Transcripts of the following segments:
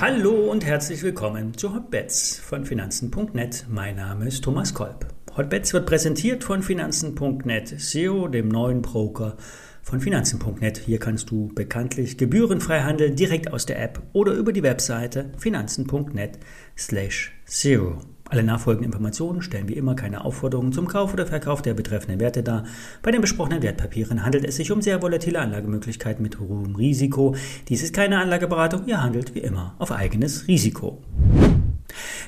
Hallo und herzlich willkommen zu Hotbets von Finanzen.net. Mein Name ist Thomas Kolb. Hotbets wird präsentiert von Finanzen.net, SEO, dem neuen Broker von Finanzen.net. Hier kannst du bekanntlich gebührenfrei handeln, direkt aus der App oder über die Webseite finanzen.net slash SEO. Alle nachfolgenden Informationen stellen wie immer keine Aufforderungen zum Kauf oder Verkauf der betreffenden Werte dar. Bei den besprochenen Wertpapieren handelt es sich um sehr volatile Anlagemöglichkeiten mit hohem Risiko. Dies ist keine Anlageberatung, ihr handelt wie immer auf eigenes Risiko.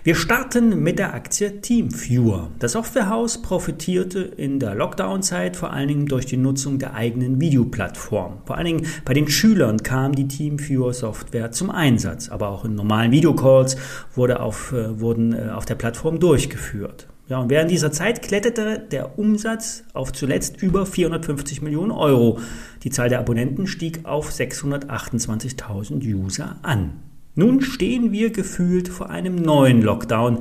Wir starten mit der Aktie TeamViewer. Das Softwarehaus profitierte in der Lockdown-Zeit vor allen Dingen durch die Nutzung der eigenen Videoplattform. Vor allen Dingen bei den Schülern kam die TeamViewer-Software zum Einsatz, aber auch in normalen Videocalls wurde auf, äh, wurden äh, auf der Plattform durchgeführt. Ja, und während dieser Zeit kletterte der Umsatz auf zuletzt über 450 Millionen Euro. Die Zahl der Abonnenten stieg auf 628.000 User an. Nun stehen wir gefühlt vor einem neuen Lockdown,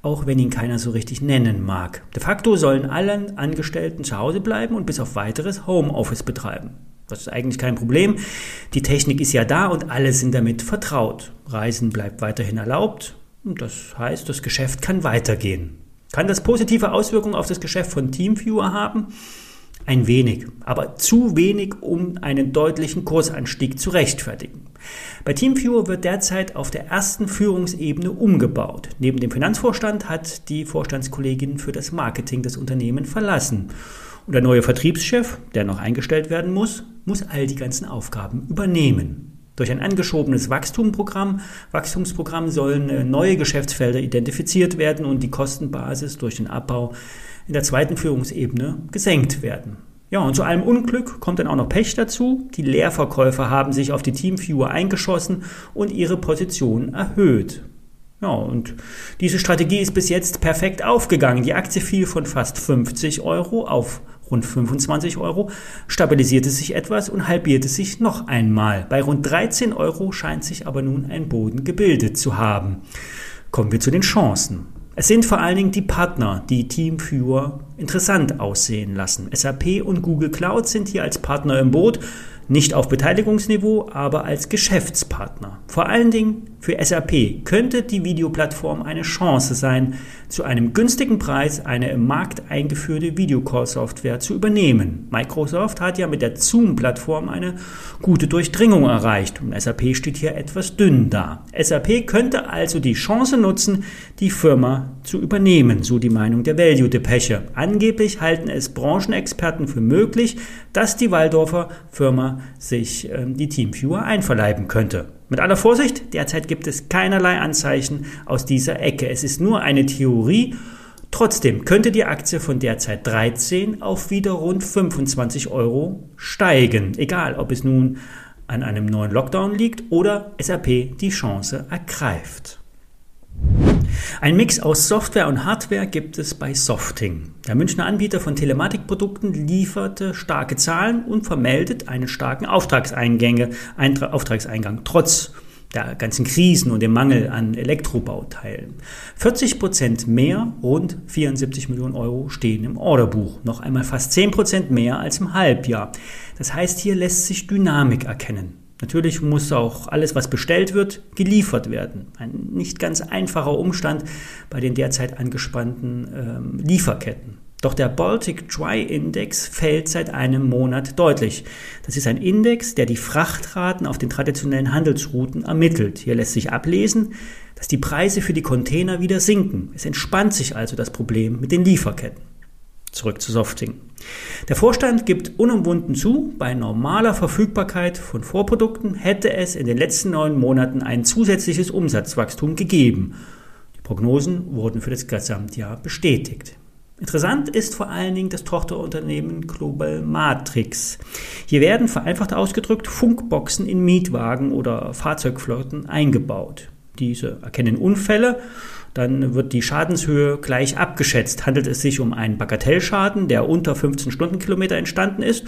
auch wenn ihn keiner so richtig nennen mag. De facto sollen alle Angestellten zu Hause bleiben und bis auf weiteres Homeoffice betreiben. Das ist eigentlich kein Problem. Die Technik ist ja da und alle sind damit vertraut. Reisen bleibt weiterhin erlaubt und das heißt, das Geschäft kann weitergehen. Kann das positive Auswirkungen auf das Geschäft von Teamviewer haben? Ein wenig, aber zu wenig, um einen deutlichen Kursanstieg zu rechtfertigen. Bei TeamViewer wird derzeit auf der ersten Führungsebene umgebaut. Neben dem Finanzvorstand hat die Vorstandskollegin für das Marketing das Unternehmen verlassen. Und der neue Vertriebschef, der noch eingestellt werden muss, muss all die ganzen Aufgaben übernehmen. Durch ein angeschobenes Wachstumsprogramm, Wachstumsprogramm sollen äh, neue Geschäftsfelder identifiziert werden und die Kostenbasis durch den Abbau in der zweiten Führungsebene gesenkt werden. Ja, und zu allem Unglück kommt dann auch noch Pech dazu. Die Leerverkäufer haben sich auf die Teamviewer eingeschossen und ihre Position erhöht. Ja, und diese Strategie ist bis jetzt perfekt aufgegangen. Die Aktie fiel von fast 50 Euro auf rund 25 Euro, stabilisierte sich etwas und halbierte sich noch einmal. Bei rund 13 Euro scheint sich aber nun ein Boden gebildet zu haben. Kommen wir zu den Chancen. Es sind vor allen Dingen die Partner, die Teamviewer interessant aussehen lassen. SAP und Google Cloud sind hier als Partner im Boot nicht auf Beteiligungsniveau, aber als Geschäftspartner. Vor allen Dingen für SAP könnte die Videoplattform eine Chance sein, zu einem günstigen Preis eine im Markt eingeführte Videocall-Software zu übernehmen. Microsoft hat ja mit der Zoom-Plattform eine gute Durchdringung erreicht und SAP steht hier etwas dünn da. SAP könnte also die Chance nutzen, die Firma zu übernehmen, so die Meinung der Value-Depeche. Angeblich halten es Branchenexperten für möglich, dass die Waldorfer Firma sich äh, die Teamviewer einverleiben könnte. Mit aller Vorsicht, derzeit gibt es keinerlei Anzeichen aus dieser Ecke. Es ist nur eine Theorie. Trotzdem könnte die Aktie von derzeit 13 auf wieder rund 25 Euro steigen. Egal, ob es nun an einem neuen Lockdown liegt oder SAP die Chance ergreift. Ein Mix aus Software und Hardware gibt es bei Softing. Der Münchner Anbieter von Telematikprodukten lieferte starke Zahlen und vermeldet einen starken Auftragseingang, Auftragseingang trotz der ganzen Krisen und dem Mangel an Elektrobauteilen. 40 Prozent mehr, rund 74 Millionen Euro stehen im Orderbuch. Noch einmal fast 10 Prozent mehr als im Halbjahr. Das heißt, hier lässt sich Dynamik erkennen. Natürlich muss auch alles, was bestellt wird, geliefert werden. Ein nicht ganz einfacher Umstand bei den derzeit angespannten ähm, Lieferketten. Doch der Baltic Dry Index fällt seit einem Monat deutlich. Das ist ein Index, der die Frachtraten auf den traditionellen Handelsrouten ermittelt. Hier lässt sich ablesen, dass die Preise für die Container wieder sinken. Es entspannt sich also das Problem mit den Lieferketten. Zurück zu Softing. Der Vorstand gibt unumwunden zu, bei normaler Verfügbarkeit von Vorprodukten hätte es in den letzten neun Monaten ein zusätzliches Umsatzwachstum gegeben. Die Prognosen wurden für das Gesamtjahr bestätigt. Interessant ist vor allen Dingen das Tochterunternehmen Global Matrix. Hier werden vereinfacht ausgedrückt Funkboxen in Mietwagen oder Fahrzeugflotten eingebaut. Diese erkennen Unfälle dann wird die Schadenshöhe gleich abgeschätzt. Handelt es sich um einen Bagatellschaden, der unter 15 Stundenkilometer entstanden ist,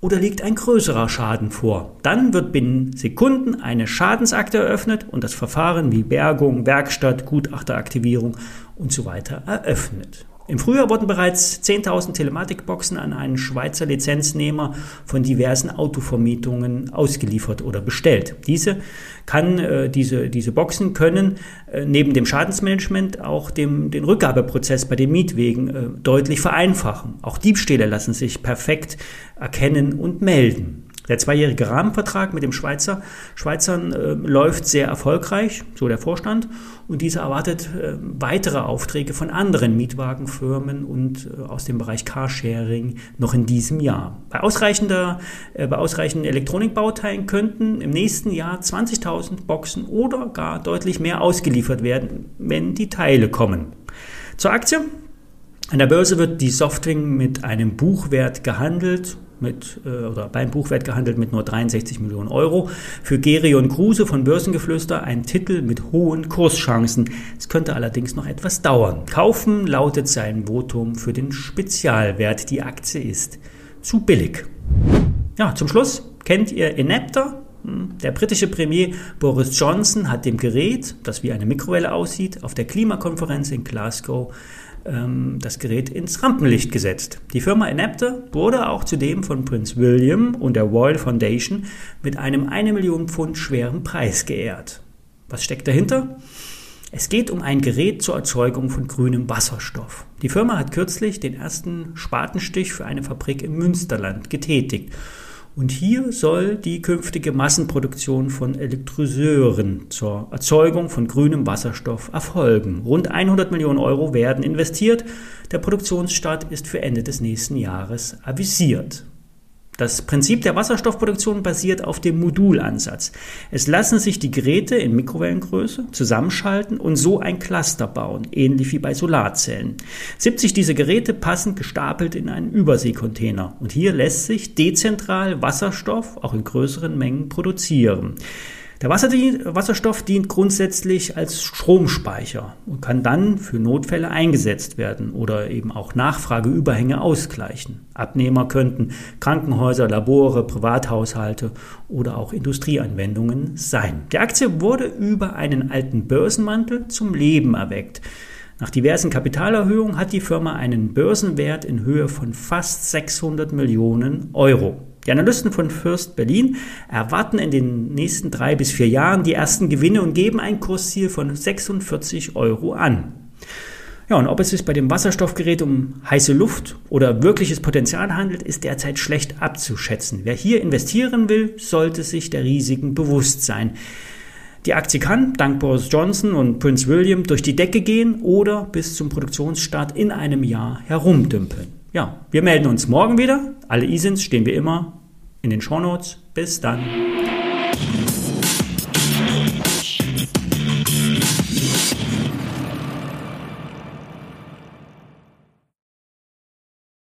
oder liegt ein größerer Schaden vor? Dann wird binnen Sekunden eine Schadensakte eröffnet und das Verfahren wie Bergung, Werkstatt, Gutachteraktivierung und so weiter eröffnet. Im Frühjahr wurden bereits 10.000 Telematikboxen an einen Schweizer Lizenznehmer von diversen Autovermietungen ausgeliefert oder bestellt. Diese, kann, äh, diese, diese Boxen können äh, neben dem Schadensmanagement auch dem, den Rückgabeprozess bei den Mietwegen äh, deutlich vereinfachen. Auch Diebstähle lassen sich perfekt erkennen und melden. Der zweijährige Rahmenvertrag mit dem Schweizer Schweizern äh, läuft sehr erfolgreich, so der Vorstand, und dieser erwartet äh, weitere Aufträge von anderen Mietwagenfirmen und äh, aus dem Bereich Carsharing noch in diesem Jahr. Bei, ausreichender, äh, bei ausreichenden Elektronikbauteilen könnten im nächsten Jahr 20.000 Boxen oder gar deutlich mehr ausgeliefert werden, wenn die Teile kommen. Zur Aktie. An der Börse wird die Softwing mit einem Buchwert gehandelt mit, äh, oder beim Buchwert gehandelt mit nur 63 Millionen Euro. Für Gerion Kruse von Börsengeflüster ein Titel mit hohen Kurschancen. Es könnte allerdings noch etwas dauern. Kaufen lautet sein Votum für den Spezialwert. Die Aktie ist zu billig. Ja, zum Schluss kennt ihr Enapter? Der britische Premier Boris Johnson hat dem Gerät, das wie eine Mikrowelle aussieht, auf der Klimakonferenz in Glasgow ähm, das Gerät ins Rampenlicht gesetzt. Die Firma Enapter wurde auch zudem von Prinz William und der Royal Foundation mit einem eine Million Pfund schweren Preis geehrt. Was steckt dahinter? Es geht um ein Gerät zur Erzeugung von grünem Wasserstoff. Die Firma hat kürzlich den ersten Spatenstich für eine Fabrik im Münsterland getätigt und hier soll die künftige Massenproduktion von Elektrolyseuren zur Erzeugung von grünem Wasserstoff erfolgen. Rund 100 Millionen Euro werden investiert. Der Produktionsstart ist für Ende des nächsten Jahres avisiert. Das Prinzip der Wasserstoffproduktion basiert auf dem Modulansatz. Es lassen sich die Geräte in Mikrowellengröße zusammenschalten und so ein Cluster bauen, ähnlich wie bei Solarzellen. 70 dieser Geräte passen gestapelt in einen Überseekontainer und hier lässt sich dezentral Wasserstoff auch in größeren Mengen produzieren. Der Wasserstoff dient grundsätzlich als Stromspeicher und kann dann für Notfälle eingesetzt werden oder eben auch Nachfrageüberhänge ausgleichen. Abnehmer könnten Krankenhäuser, Labore, Privathaushalte oder auch Industrieanwendungen sein. Die Aktie wurde über einen alten Börsenmantel zum Leben erweckt. Nach diversen Kapitalerhöhungen hat die Firma einen Börsenwert in Höhe von fast 600 Millionen Euro. Die Analysten von First Berlin erwarten in den nächsten drei bis vier Jahren die ersten Gewinne und geben ein Kursziel von 46 Euro an. Ja, und ob es sich bei dem Wasserstoffgerät um heiße Luft oder wirkliches Potenzial handelt, ist derzeit schlecht abzuschätzen. Wer hier investieren will, sollte sich der Risiken bewusst sein. Die Aktie kann, dank Boris Johnson und Prince William, durch die Decke gehen oder bis zum Produktionsstart in einem Jahr herumdümpeln. Ja, wir melden uns morgen wieder. Alle ISINs stehen wie immer in den Shownotes. Bis dann.